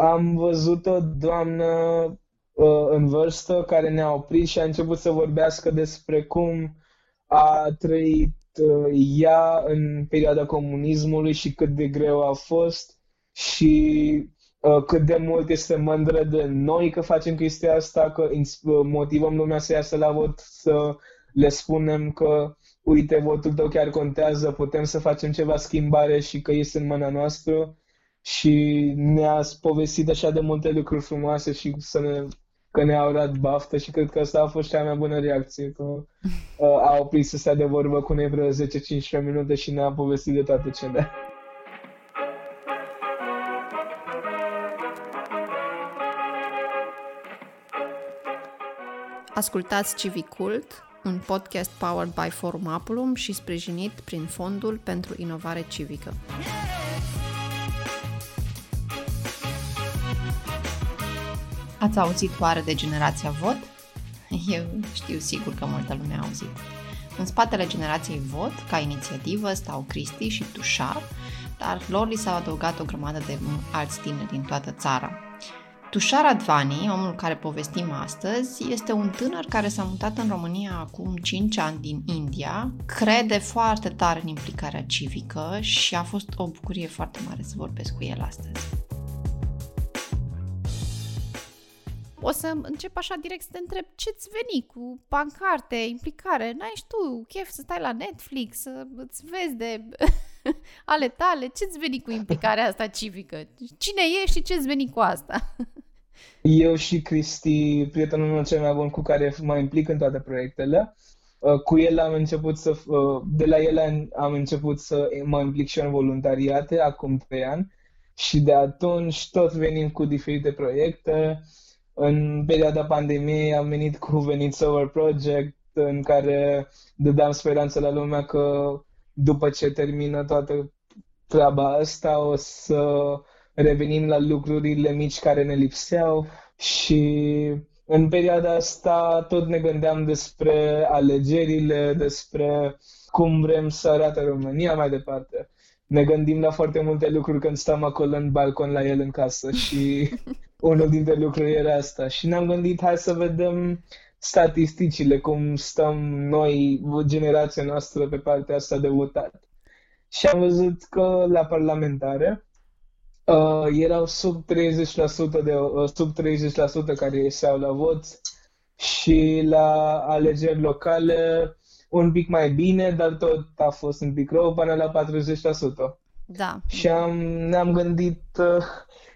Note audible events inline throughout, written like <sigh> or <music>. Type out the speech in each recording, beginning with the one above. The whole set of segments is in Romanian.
am văzut o doamnă uh, în vârstă care ne-a oprit și a început să vorbească despre cum a trăit uh, ea în perioada comunismului și cât de greu a fost și uh, cât de mult este mândră de noi că facem chestia asta, că uh, motivăm lumea să iasă la vot, să le spunem că uite, votul tău chiar contează, putem să facem ceva schimbare și că este în mâna noastră și ne-a povestit așa de multe lucruri frumoase și să ne, că ne-au dat baftă și cred că asta a fost cea mai bună reacție, că <laughs> uh, a oprit să stea de vorbă cu noi vreo 10-15 minute și ne-a povestit de toate cele. Ascultați Civicult, un podcast powered by Forum Apulum și sprijinit prin Fondul pentru Inovare Civică. Ați auzit oare de Generația Vot? Eu știu sigur că multă lume a auzit. În spatele Generației Vot, ca inițiativă, stau Cristi și Tușar, dar lor li s-au adăugat o grămadă de alți tineri din toată țara. Tushar Advani, omul care povestim astăzi, este un tânăr care s-a mutat în România acum 5 ani din India, crede foarte tare în implicarea civică și a fost o bucurie foarte mare să vorbesc cu el astăzi. O să încep așa direct să te întreb ce-ți veni cu pancarte, implicare? N-ai și tu chef să stai la Netflix, să îți vezi de <laughs> ale tale? Ce-ți veni cu implicarea asta civică? Cine ești și ce-ți veni cu asta? <laughs> Eu și Cristi, prietenul meu cel mai bun cu care mă implic în toate proiectele, uh, cu el am început să, uh, de la el am început să mă implic și în voluntariate acum trei ani și de atunci tot venim cu diferite proiecte. În perioada pandemiei am venit cu Venit Sober Project în care dădeam speranță la lumea că după ce termină toată treaba asta o să revenim la lucrurile mici care ne lipseau și în perioada asta tot ne gândeam despre alegerile, despre cum vrem să arate România mai departe. Ne gândim la foarte multe lucruri când stăm acolo în balcon la el în casă și <laughs> unul dintre lucruri era asta. Și ne-am gândit, hai să vedem statisticile, cum stăm noi, generația noastră, pe partea asta de votat. Și am văzut că la parlamentare uh, erau sub 30% de uh, sub 30% care ieșeau la vot și la alegeri locale un pic mai bine, dar tot a fost un pic rău până la 40%. Da. Și am, ne-am gândit uh,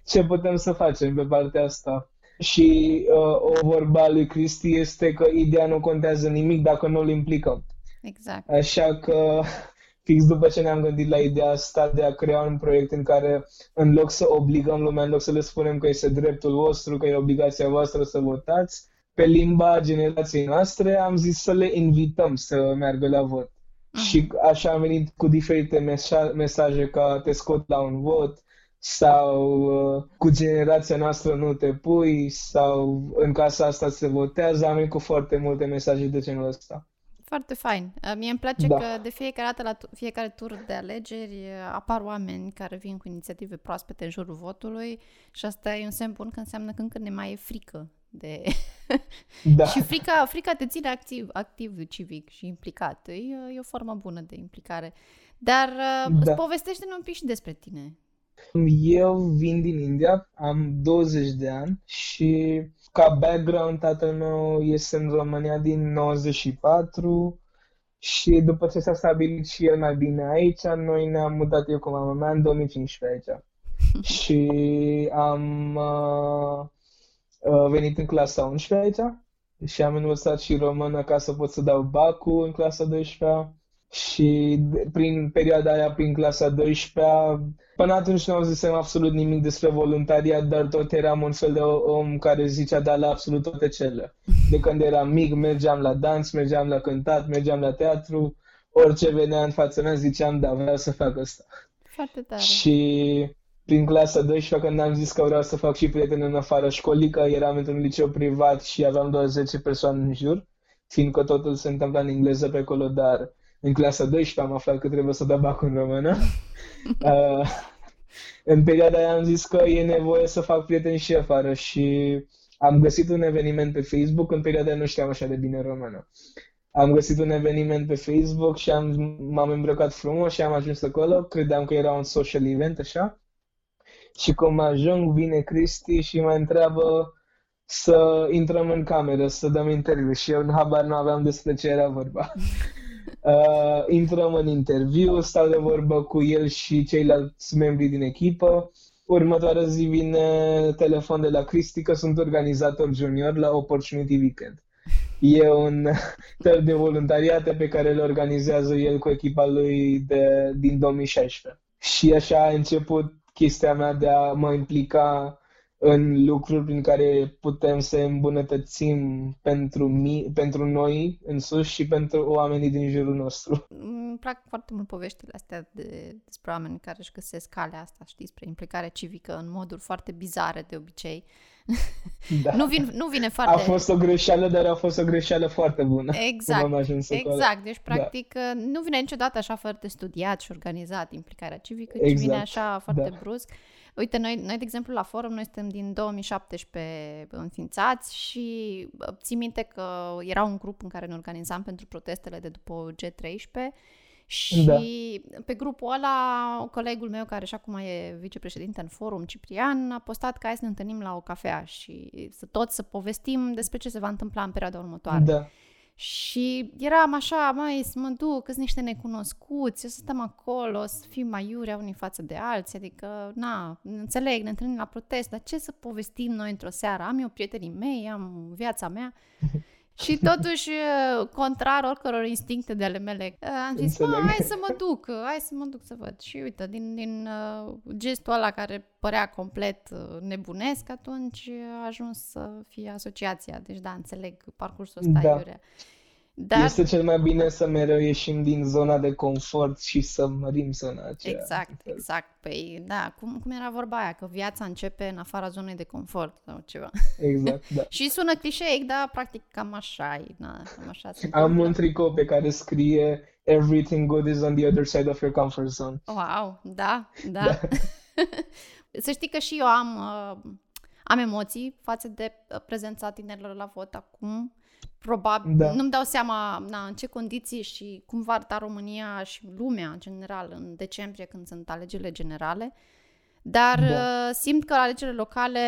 ce putem să facem pe partea asta. Și uh, o vorba lui Cristi este că ideea nu contează nimic dacă nu îl implicăm. Exact. Așa că fix după ce ne-am gândit la ideea asta de a crea un proiect în care, în loc să obligăm lumea, în loc să le spunem că este dreptul vostru, că e obligația voastră să votați, pe limba generației noastre, am zis să le invităm să meargă la vot. Uh-huh. Și așa am venit cu diferite mesa- mesaje ca te scot la un vot, sau uh, cu generația noastră nu te pui, sau în casa asta se votează, am venit cu foarte multe mesaje de genul ăsta. Foarte fain. Mie îmi place da. că de fiecare dată la fiecare tur de alegeri apar oameni care vin cu inițiative proaspete în jurul votului și asta e un semn bun că înseamnă că încă ne mai e frică de... Da. <laughs> și frica, frica te ține activ, activ civic și implicat. E, e o formă bună de implicare. Dar da. povestește-ne un pic și despre tine. Eu vin din India, am 20 de ani și ca background tatăl meu este în România din 94 și după ce s-a stabilit și el mai bine aici, noi ne-am mutat eu cu mama mea în 2015 aici. <laughs> și am uh, uh, venit în clasa 11 aici și am învățat și română ca să pot să dau bacul în clasa 12 și prin perioada aia, prin clasa 12 până atunci nu auzisem absolut nimic despre voluntariat, dar tot eram un fel de om care zicea da la absolut toate cele. De când eram mic, mergeam la dans, mergeam la cântat, mergeam la teatru, orice venea în fața mea ziceam da, vreau să fac asta. Foarte tare. Și prin clasa 12, când am zis că vreau să fac și prieteni în afară școlii, că eram într-un liceu privat și aveam doar 10 persoane în jur, fiindcă totul se întâmpla în engleză pe acolo, dar în clasa 12 am aflat că trebuie să dau bacul în română. <laughs> uh, în perioada aia am zis că e nevoie să fac prieteni și afară și am găsit un eveniment pe Facebook, în perioada aia nu știam așa de bine română. Am găsit un eveniment pe Facebook și am, m-am îmbrăcat frumos și am ajuns acolo, credeam că era un social event, așa. Și cum ajung, vine Cristi și mă întreabă să intrăm în cameră, să dăm interviu și eu în habar nu aveam despre ce era vorba. <laughs> Uh, intrăm în interviu, stau de vorbă cu el și ceilalți membri din echipă. Următoarea zi vine telefon de la Cristi că sunt organizator junior la Opportunity Weekend. E un <laughs> tăr de voluntariate pe care le organizează el cu echipa lui de, din 2016. Și așa a început chestia mea de a mă implica în lucruri prin care putem să îmbunătățim pentru, mi, pentru noi sus și pentru oamenii din jurul nostru. Îmi plac foarte mult poveștile astea de, despre oameni care își găsesc calea asta, știi, spre implicare civică în moduri foarte bizare de obicei. Da. nu, vin, nu vine foarte... A fost o greșeală, dar a fost o greșeală foarte bună. Exact, am ajuns exact. Deci, da. practic, da. nu vine niciodată așa foarte studiat și organizat implicarea civică, exact. ci vine exact. așa foarte da. brusc. Uite, noi, noi, de exemplu, la forum, noi suntem din 2017 înființați și țin minte că era un grup în care ne organizam pentru protestele de după G13 și da. pe grupul ăla, colegul meu, care și acum e vicepreședinte în forum, Ciprian, a postat că hai să ne întâlnim la o cafea și să tot să povestim despre ce se va întâmpla în perioada următoare. Da. Și eram așa, mai să mă duc, sunt niște necunoscuți, să stăm acolo, să fim mai iurea unii față de alții, adică, na, înțeleg, ne întâlnim la protest, dar ce să povestim noi într-o seară? Am eu prietenii mei, am viața mea. <laughs> Și totuși, contrar oricăror instincte de ale mele, am zis, hai să mă duc, hai să mă duc să văd. Și uite, din, din uh, gestul ăla care părea complet uh, nebunesc, atunci a ajuns să fie asociația. Deci da, înțeleg parcursul ăsta da. iurea. Dar... Este cel mai bine să mereu ieșim din zona de confort și să mărim zona aceea. Exact, exact. Păi, da, cum, cum era vorba aia, că viața începe în afara zonei de confort sau ceva. Exact, da. <laughs> și sună clișeic, dar practic cam așa e. Na, cam așa se Am un tricou pe care scrie Everything good is on the other side of your comfort zone. Wow, da, da. da. <laughs> să știi că și eu am, uh, am emoții față de prezența tinerilor la vot acum probabil, da. nu-mi dau seama na, în ce condiții și cum va arăta România și lumea în general în decembrie când sunt alegerile generale. Dar da. Uh, simt că la alegerile locale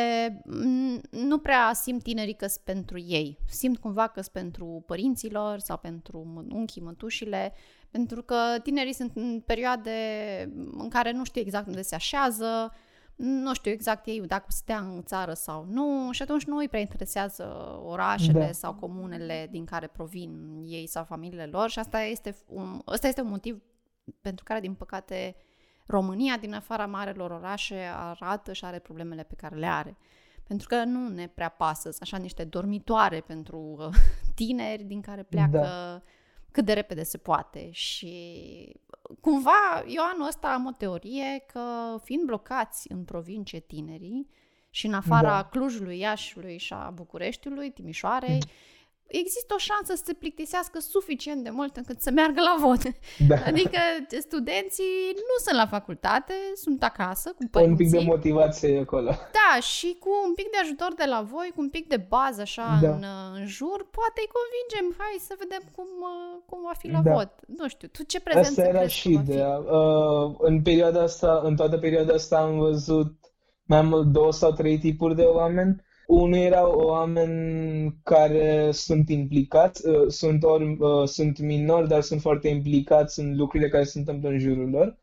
nu prea simt tinerii că sunt pentru ei. Simt cumva că sunt pentru părinților sau pentru unchii, mătușile, pentru că tinerii sunt în perioade în care nu știu exact unde se așează, nu știu exact ei dacă stea în țară sau nu și atunci nu îi prea interesează orașele da. sau comunele din care provin ei sau familiile lor și asta este un, asta este un motiv pentru care, din păcate, România, din afara marelor orașe, arată și are problemele pe care le are. Pentru că nu ne prea pasă, așa niște dormitoare pentru uh, <laughs> tineri din care pleacă da. Cât de repede se poate și cumva eu anul ăsta am o teorie că fiind blocați în provincie tinerii și în afara da. Clujului, Iașiului și a Bucureștiului, Timișoarei, există o șansă să se plictisească suficient de mult încât să meargă la vot. Da. Adică studenții nu sunt la facultate, sunt acasă cu părinții. Un pic de motivație acolo. Da, și cu un pic de ajutor de la voi, cu un pic de bază așa da. în, în jur, poate îi convingem, hai să vedem cum, uh, cum va fi la da. vot. Nu știu, tu ce prezență Asta era și ideea. Uh, în perioada asta, în toată perioada asta am văzut mai mult două sau trei tipuri de oameni unul erau oameni care sunt implicați, uh, sunt, ori, uh, sunt minori, dar sunt foarte implicați în lucrurile care se întâmplă în jurul lor.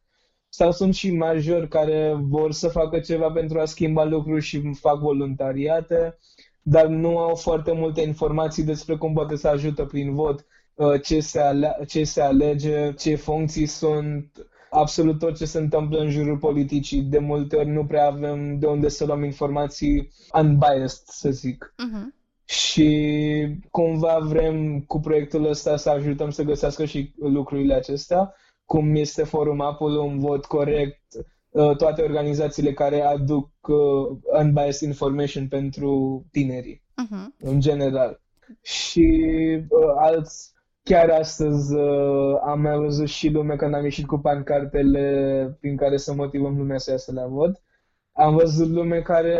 Sau sunt și majori care vor să facă ceva pentru a schimba lucruri și fac voluntariate, dar nu au foarte multe informații despre cum poate să ajută prin vot, uh, ce se, ale- ce se alege, ce funcții sunt, absolut tot ce se întâmplă în jurul politicii. De multe ori nu prea avem de unde să luăm informații unbiased, să zic. Uh-huh. Și cumva vrem cu proiectul ăsta să ajutăm să găsească și lucrurile acestea, cum este Forum Apple, un vot corect, uh, toate organizațiile care aduc uh, unbiased information pentru tinerii, uh-huh. în general. Și uh, alți chiar astăzi uh, am mai văzut și lume când am ieșit cu pancartele prin care să motivăm lumea să iasă la vot. Am văzut lume care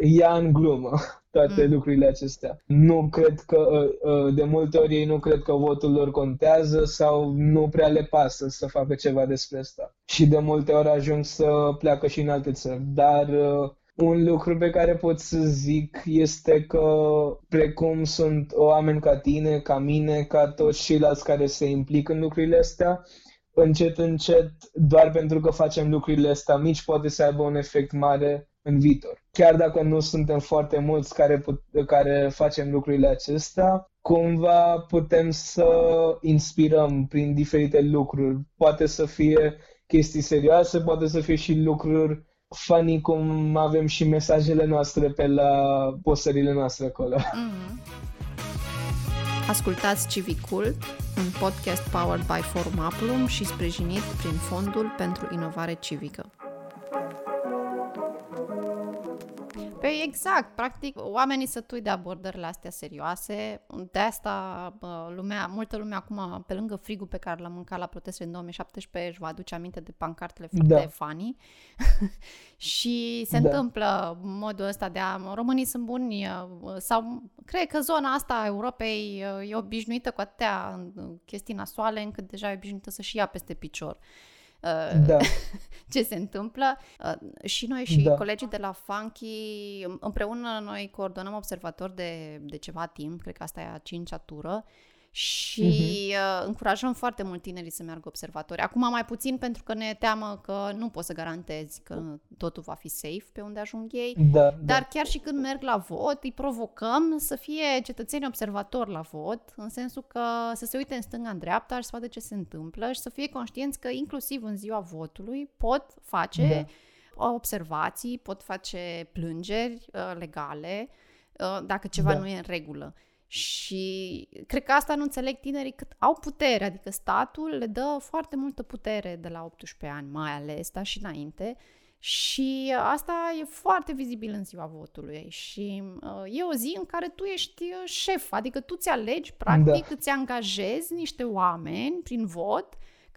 ia în glumă <laughs> toate mm. lucrurile acestea. Nu cred că, uh, uh, de multe ori ei nu cred că votul lor contează sau nu prea le pasă să facă ceva despre asta. Și de multe ori ajung să pleacă și în alte țări. Dar uh, un lucru pe care pot să zic este că, precum sunt oameni ca tine, ca mine, ca toți ceilalți care se implică în lucrurile astea, încet, încet, doar pentru că facem lucrurile astea mici, poate să aibă un efect mare în viitor. Chiar dacă nu suntem foarte mulți care, put- care facem lucrurile acestea, cumva putem să inspirăm prin diferite lucruri. Poate să fie chestii serioase, poate să fie și lucruri funny cum avem și mesajele noastre pe la postările noastre acolo. Mm-hmm. Ascultați Civicul, un podcast powered by Forum Aplum și sprijinit prin Fondul pentru Inovare Civică. Păi exact, practic, oamenii sătui de abordările astea serioase, de asta lumea, multă lume acum, pe lângă frigul pe care l-am mâncat la protestele în 2017, își va aduce aminte de pancartele foarte da. funny <laughs> și se da. întâmplă modul ăsta de a, românii sunt buni sau cred că zona asta a Europei e obișnuită cu atâtea chestii nasoale încât deja e obișnuită să-și ia peste picior. Da. <laughs> <laughs> ce se întâmplă. Uh, și noi și da. colegii de la Funky, împreună noi coordonăm observatori de, de ceva timp, cred că asta e a cincea tură, și uh-huh. încurajăm foarte mult tinerii să meargă observatori. Acum mai puțin pentru că ne teamă că nu poți să garantezi că totul va fi safe pe unde ajung ei, da, da. dar da. chiar și când merg la vot, îi provocăm să fie cetățeni observatori la vot, în sensul că să se uite în stânga, în dreapta și să vadă ce se întâmplă și să fie conștienți că inclusiv în ziua votului pot face da. observații, pot face plângeri uh, legale uh, dacă ceva da. nu e în regulă. Și cred că asta nu înțeleg tinerii cât au putere, adică statul le dă foarte multă putere de la 18 ani, mai ales, dar și înainte. Și asta e foarte vizibil în ziua votului și uh, e o zi în care tu ești uh, șef, adică tu ți alegi, practic, da. îți angajezi niște oameni prin vot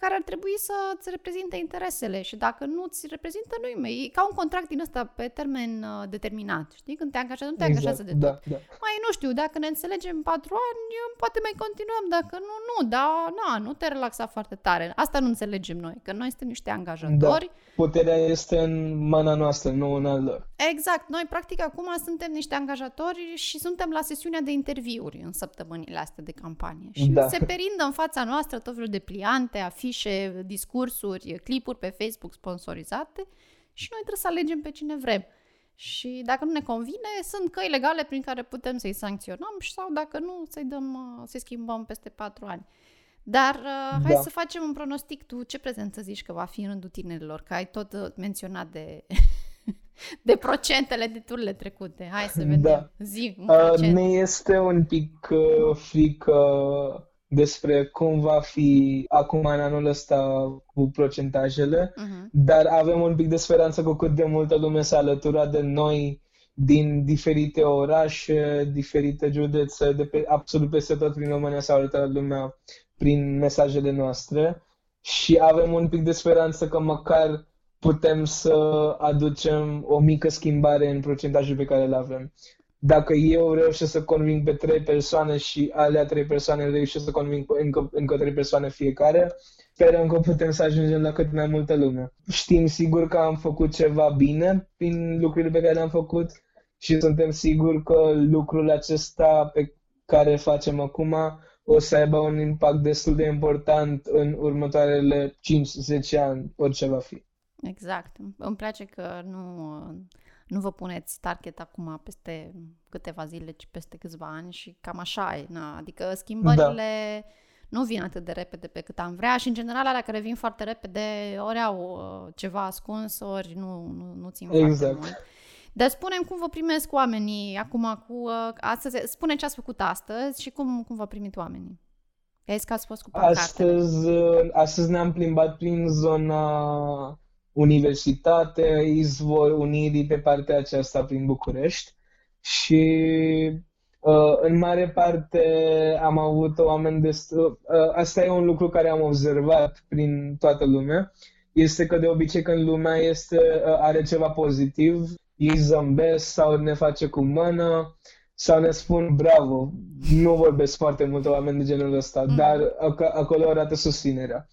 care ar trebui să îți reprezinte interesele și dacă nu ți reprezintă, nu e ca un contract din ăsta pe termen uh, determinat, știi? Când te angajează, nu te exact, angajează de da, tot. Da. Mai nu știu, dacă ne înțelegem patru ani, poate mai continuăm, dacă nu, nu, dar na, nu te relaxa foarte tare. Asta nu înțelegem noi, că noi suntem niște angajatori. Da. Puterea este în mâna noastră, nu în al lor. Exact, noi practic acum suntem niște angajatori și suntem la sesiunea de interviuri în săptămânile astea de campanie. Și da. se perindă în fața noastră tot felul de pliante, afișe, afișe, discursuri, clipuri pe Facebook sponsorizate și noi trebuie să alegem pe cine vrem. Și dacă nu ne convine, sunt căi legale prin care putem să-i sancționăm sau dacă nu, să-i dăm, să-i schimbăm peste patru ani. Dar uh, hai da. să facem un pronostic. Tu ce prezență zici că va fi în rândul tinerilor? Că ai tot uh, menționat de, de procentele de turile trecute. Hai să vedem. Da. Zi, un uh, ne este un pic uh, frică despre cum va fi acum în anul ăsta cu procentajele, uh-huh. dar avem un pic de speranță cu cât de multă lume s-a alăturat de noi din diferite orașe, diferite județe, de pe, absolut peste tot prin România s-a alăturat lumea prin mesajele noastre și avem un pic de speranță că măcar putem să aducem o mică schimbare în procentajul pe care îl avem dacă eu reușesc să conving pe trei persoane și alea trei persoane reușesc să conving încă, încă trei persoane fiecare, sperăm că putem să ajungem la cât mai multă lume. Știm sigur că am făcut ceva bine prin lucrurile pe care le-am făcut și suntem siguri că lucrul acesta pe care facem acum o să aibă un impact destul de important în următoarele 5-10 ani, orice va fi. Exact. Îmi place că nu nu vă puneți target acum peste câteva zile, ci peste câțiva ani și cam așa e. Na. Adică schimbările da. nu vin atât de repede pe cât am vrea și în general alea care vin foarte repede ori au uh, ceva ascuns, ori nu, nu, nu țin exact. foarte mult. Dar spunem cum vă primesc oamenii acum cu... Uh, astăzi, spune ce ați făcut astăzi și cum, cum vă primit oamenii. Ai zis că ați fost cu Astăzi, uh, astăzi ne-am plimbat prin zona universitate, izvor unirii pe partea aceasta prin București și Uh, în mare parte am avut oameni destul... Uh, asta e un lucru care am observat prin toată lumea. Este că de obicei când lumea este, uh, are ceva pozitiv, ei zâmbesc sau ne face cu mână sau ne spun bravo. Nu vorbesc foarte mult oameni de genul ăsta, mm. dar ac- acolo arată susținerea.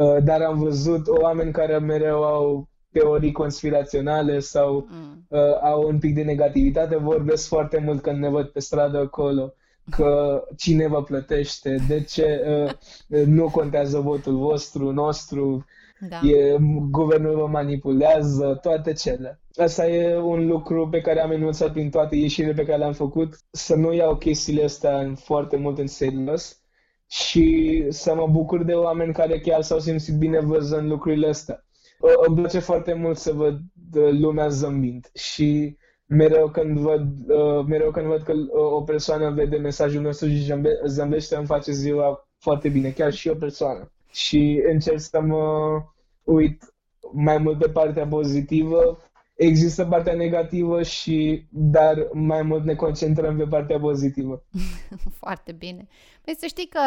Uh, dar am văzut oameni care mereu au teorii conspiraționale sau mm. uh, au un pic de negativitate, vorbesc foarte mult când ne văd pe stradă acolo că cine vă plătește, de ce uh, nu contează votul vostru, nostru, da. e, guvernul vă manipulează, toate cele. Asta e un lucru pe care am enunțat prin toate ieșirile pe care le-am făcut, să nu iau chestiile astea foarte mult în serios și să mă bucur de oameni care chiar s-au simțit bine văzând lucrurile astea. Îmi place foarte mult să văd uh, lumea zâmbind și mereu când văd, uh, mereu când văd că uh, o persoană vede mesajul nostru și zâmbește, îmi face ziua foarte bine, chiar și o persoană. Și încerc să mă uit mai mult pe partea pozitivă există partea negativă și dar mai mult ne concentrăm pe partea pozitivă. <laughs> foarte bine. Păi să știi că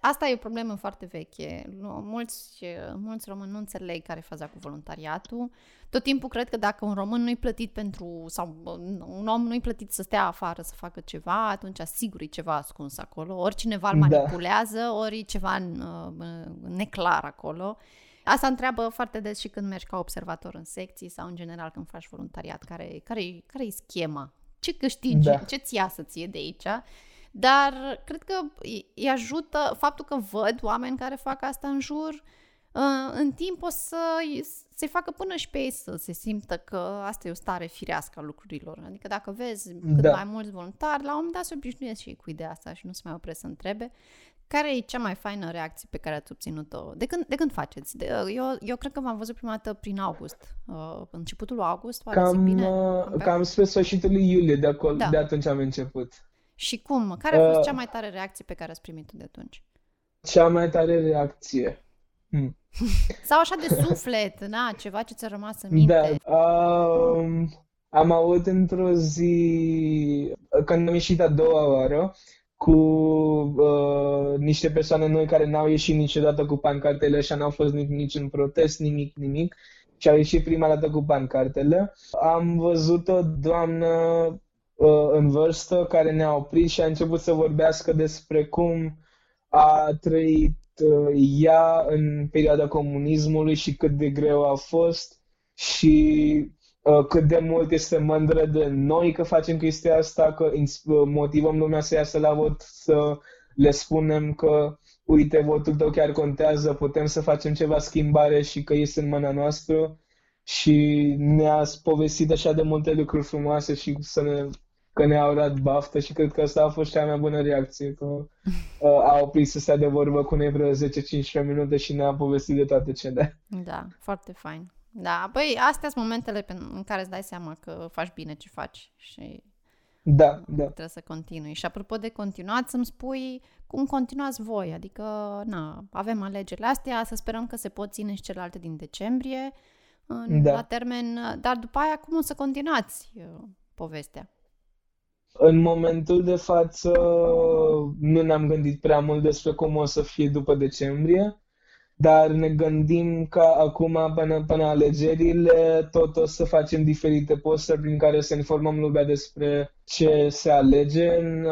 asta e o problemă foarte veche. Mulți, mulți români nu înțeleg care e faza cu voluntariatul. Tot timpul cred că dacă un român nu-i plătit pentru, sau un om nu-i plătit să stea afară să facă ceva, atunci sigur e ceva ascuns acolo. Ori cineva îl da. manipulează, da. ori e ceva neclar acolo. Asta întreabă foarte des și când mergi ca observator în secții sau în general când faci voluntariat, care, care, care e schema? Ce câștigi? Da. Ce-ți ia să ție de aici? Dar cred că îi ajută faptul că văd oameni care fac asta în jur, uh, în timp o să se facă până și pe ei să se simtă că asta e o stare firească a lucrurilor. Adică dacă vezi cât da. mai mulți voluntari, la un moment dat se obișnuiesc și cu ideea asta și nu se mai opresc să întrebe. Care e cea mai faină reacție pe care ați obținut-o? De când, de când faceți? De, eu, eu cred că v-am văzut prima dată prin august. Uh, începutul august, cam, bine? Uh, cam spre sfârșitul iulie, de, acolo, da. de atunci am început. Și cum? Care a fost uh, cea mai tare reacție pe care ați primit-o de atunci? Cea mai tare reacție? Hmm. <laughs> Sau așa de suflet, na, ceva ce ți-a rămas în minte? Da, um, am avut într-o zi, când am ieșit a doua oară, cu uh, niște persoane noi care n-au ieșit niciodată cu pancartele și n-au fost nici, nici în protest, nimic, nimic. Și au ieșit prima dată cu pancartele. Am văzut o doamnă uh, în vârstă care ne-a oprit și a început să vorbească despre cum a trăit uh, ea în perioada comunismului și cât de greu a fost și Uh, cât de mult este mândră de noi că facem chestia asta, că uh, motivăm lumea să iasă la vot, să le spunem că uite, votul tău chiar contează, putem să facem ceva schimbare și că este în mâna noastră și ne-a povestit așa de multe lucruri frumoase și să ne, că ne-au dat baftă și cred că asta a fost cea mai bună reacție, că uh, a oprit să stea de vorbă cu noi vreo 10-15 minute și ne-a povestit de toate cele. Da, foarte fain. Da, băi, astea sunt momentele în care îți dai seama că faci bine ce faci și da, da. trebuie să continui. Și apropo de continuat, să-mi spui cum continuați voi, adică, na, avem alegerile astea, să sperăm că se pot ține și celelalte din decembrie, în, da. la termen, dar după aia cum o să continuați uh, povestea? În momentul de față nu ne-am gândit prea mult despre cum o să fie după decembrie dar ne gândim că acum, până, până alegerile, tot o să facem diferite postări prin care să informăm lumea despre ce se alege în,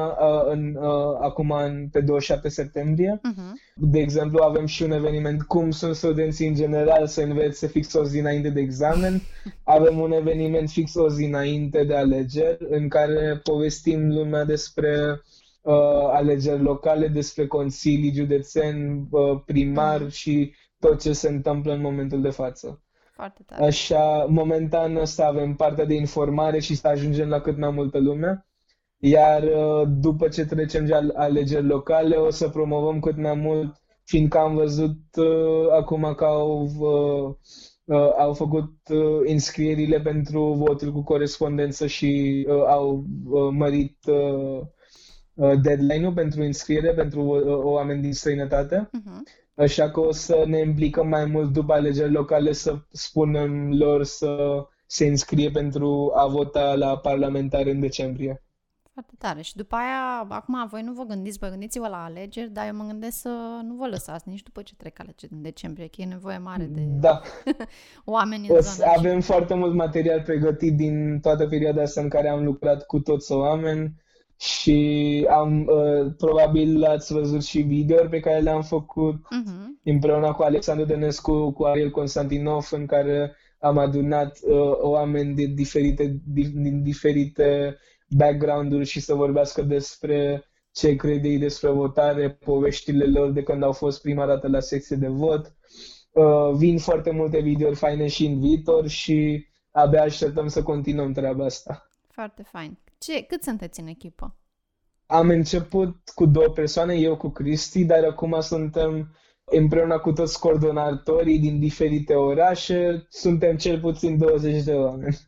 în, în, acum în, pe 27 septembrie. Uh-huh. De exemplu, avem și un eveniment cum sunt studenții în general să învețe fix o zi înainte de examen. Avem un eveniment fix o zi înainte de alegeri în care povestim lumea despre uh, alegeri locale, despre consilii județeni, uh, primar mm. și tot ce se întâmplă în momentul de față. Foarte tare. Așa, momentan ăsta avem partea de informare și să ajungem la cât mai multă lume. Iar uh, după ce trecem de alegeri locale, o să promovăm cât mai mult, fiindcă am văzut uh, acum că au, uh, uh, au făcut uh, inscrierile pentru votul cu corespondență și uh, au uh, mărit uh, Uh, deadline-ul pentru înscriere pentru uh, oameni din străinătate. Uh-huh. Așa că o să ne implicăm mai mult după alegeri locale să spunem lor să se înscrie pentru a vota la parlamentar în decembrie. Foarte tare. Și după aia, acum voi nu vă gândiți, vă gândiți-vă la alegeri, dar eu mă gândesc să nu vă lăsați nici după ce trec alegeri în decembrie, că e nevoie mare de Da. <laughs> oameni O în să zona avem foarte mult material pregătit din toată perioada asta în care am lucrat cu toți oameni și am, uh, probabil ați văzut și videouri pe care le-am făcut Mhm. împreună cu Alexandru Dănescu, cu Ariel Constantinov, în care am adunat uh, oameni de diferite, di- din diferite background-uri și să vorbească despre ce cred ei despre votare, poveștile lor de când au fost prima dată la secție de vot. Uh, vin foarte multe videouri faine și în viitor și abia așteptăm să continuăm treaba asta. Foarte fain. Ce, cât sunteți în echipă? Am început cu două persoane, eu cu Cristi, dar acum suntem împreună cu toți coordonatorii din diferite orașe, suntem cel puțin 20 de oameni.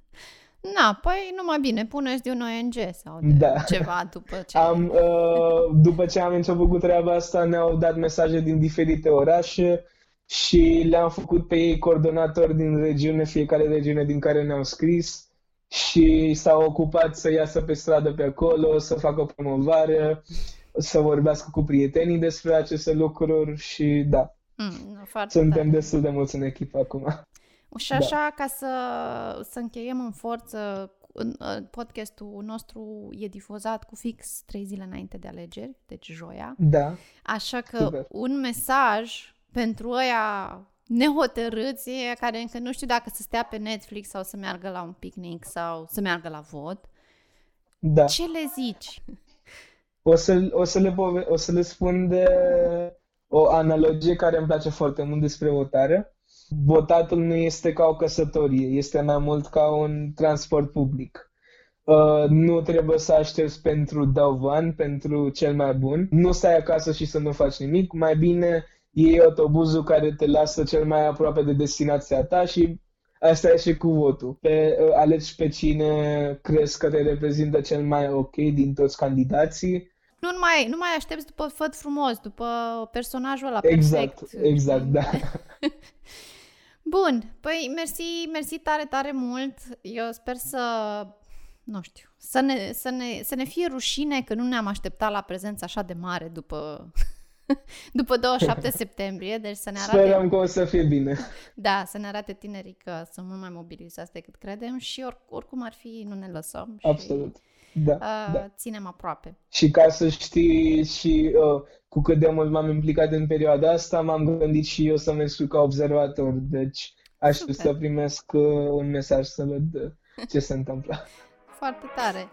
<laughs> Na, păi numai bine, puneți de un ONG sau de Da. ceva după ce... Am, uh, după ce am început cu treaba asta, ne-au dat mesaje din diferite orașe și le-am făcut pe ei coordonatori din regiune, fiecare regiune din care ne-au scris și s-au ocupat să iasă pe stradă pe acolo, să facă promovare, să vorbească cu prietenii despre aceste lucruri și da, Mm, nu, foarte suntem tare. destul de mulți în echipă acum. Și așa, ca să, să încheiem în forță, în- uh, podcastul nostru e difuzat cu fix trei zile înainte de alegeri, deci joia. Da, Așa că Super. un mesaj pentru ăia nehotărâți, ăia care încă nu știu dacă să stea pe Netflix sau să meargă la un picnic sau să meargă la vot. da. Ce le zici? O să, o să le, pove- o să le spun de o analogie care îmi place foarte mult despre votare. Votatul nu este ca o căsătorie, este mai mult ca un transport public. Uh, nu trebuie să aștepți pentru dăvan, pentru cel mai bun. Nu stai acasă și să nu faci nimic. Mai bine iei autobuzul care te lasă cel mai aproape de destinația ta și asta e și cu votul. Pe, uh, alegi pe cine crezi că te reprezintă cel mai ok din toți candidații Nu mai, nu mai aștepți după făt frumos, după personajul ăla Exact, perfect. exact, da. <laughs> Bun, păi mersi, mersi tare, tare mult. Eu sper să, nu știu, să ne, să ne, să ne fie rușine că nu ne-am așteptat la prezența așa de mare după, <laughs> după 27 septembrie, deci să ne arate, Sperăm că o să fie bine. <laughs> da, să ne arate tinerii că sunt mult mai mobilizați decât credem și or, oricum ar fi, nu ne lăsăm și Absolut. Da, uh, da. ținem aproape. Și ca să știi și uh, cu cât de mult m-am implicat în perioada asta, m-am gândit și eu să mă înscriu ca observator. Deci aștept Super. să primesc uh, un mesaj să văd uh, ce se întâmplă. <laughs> Foarte tare!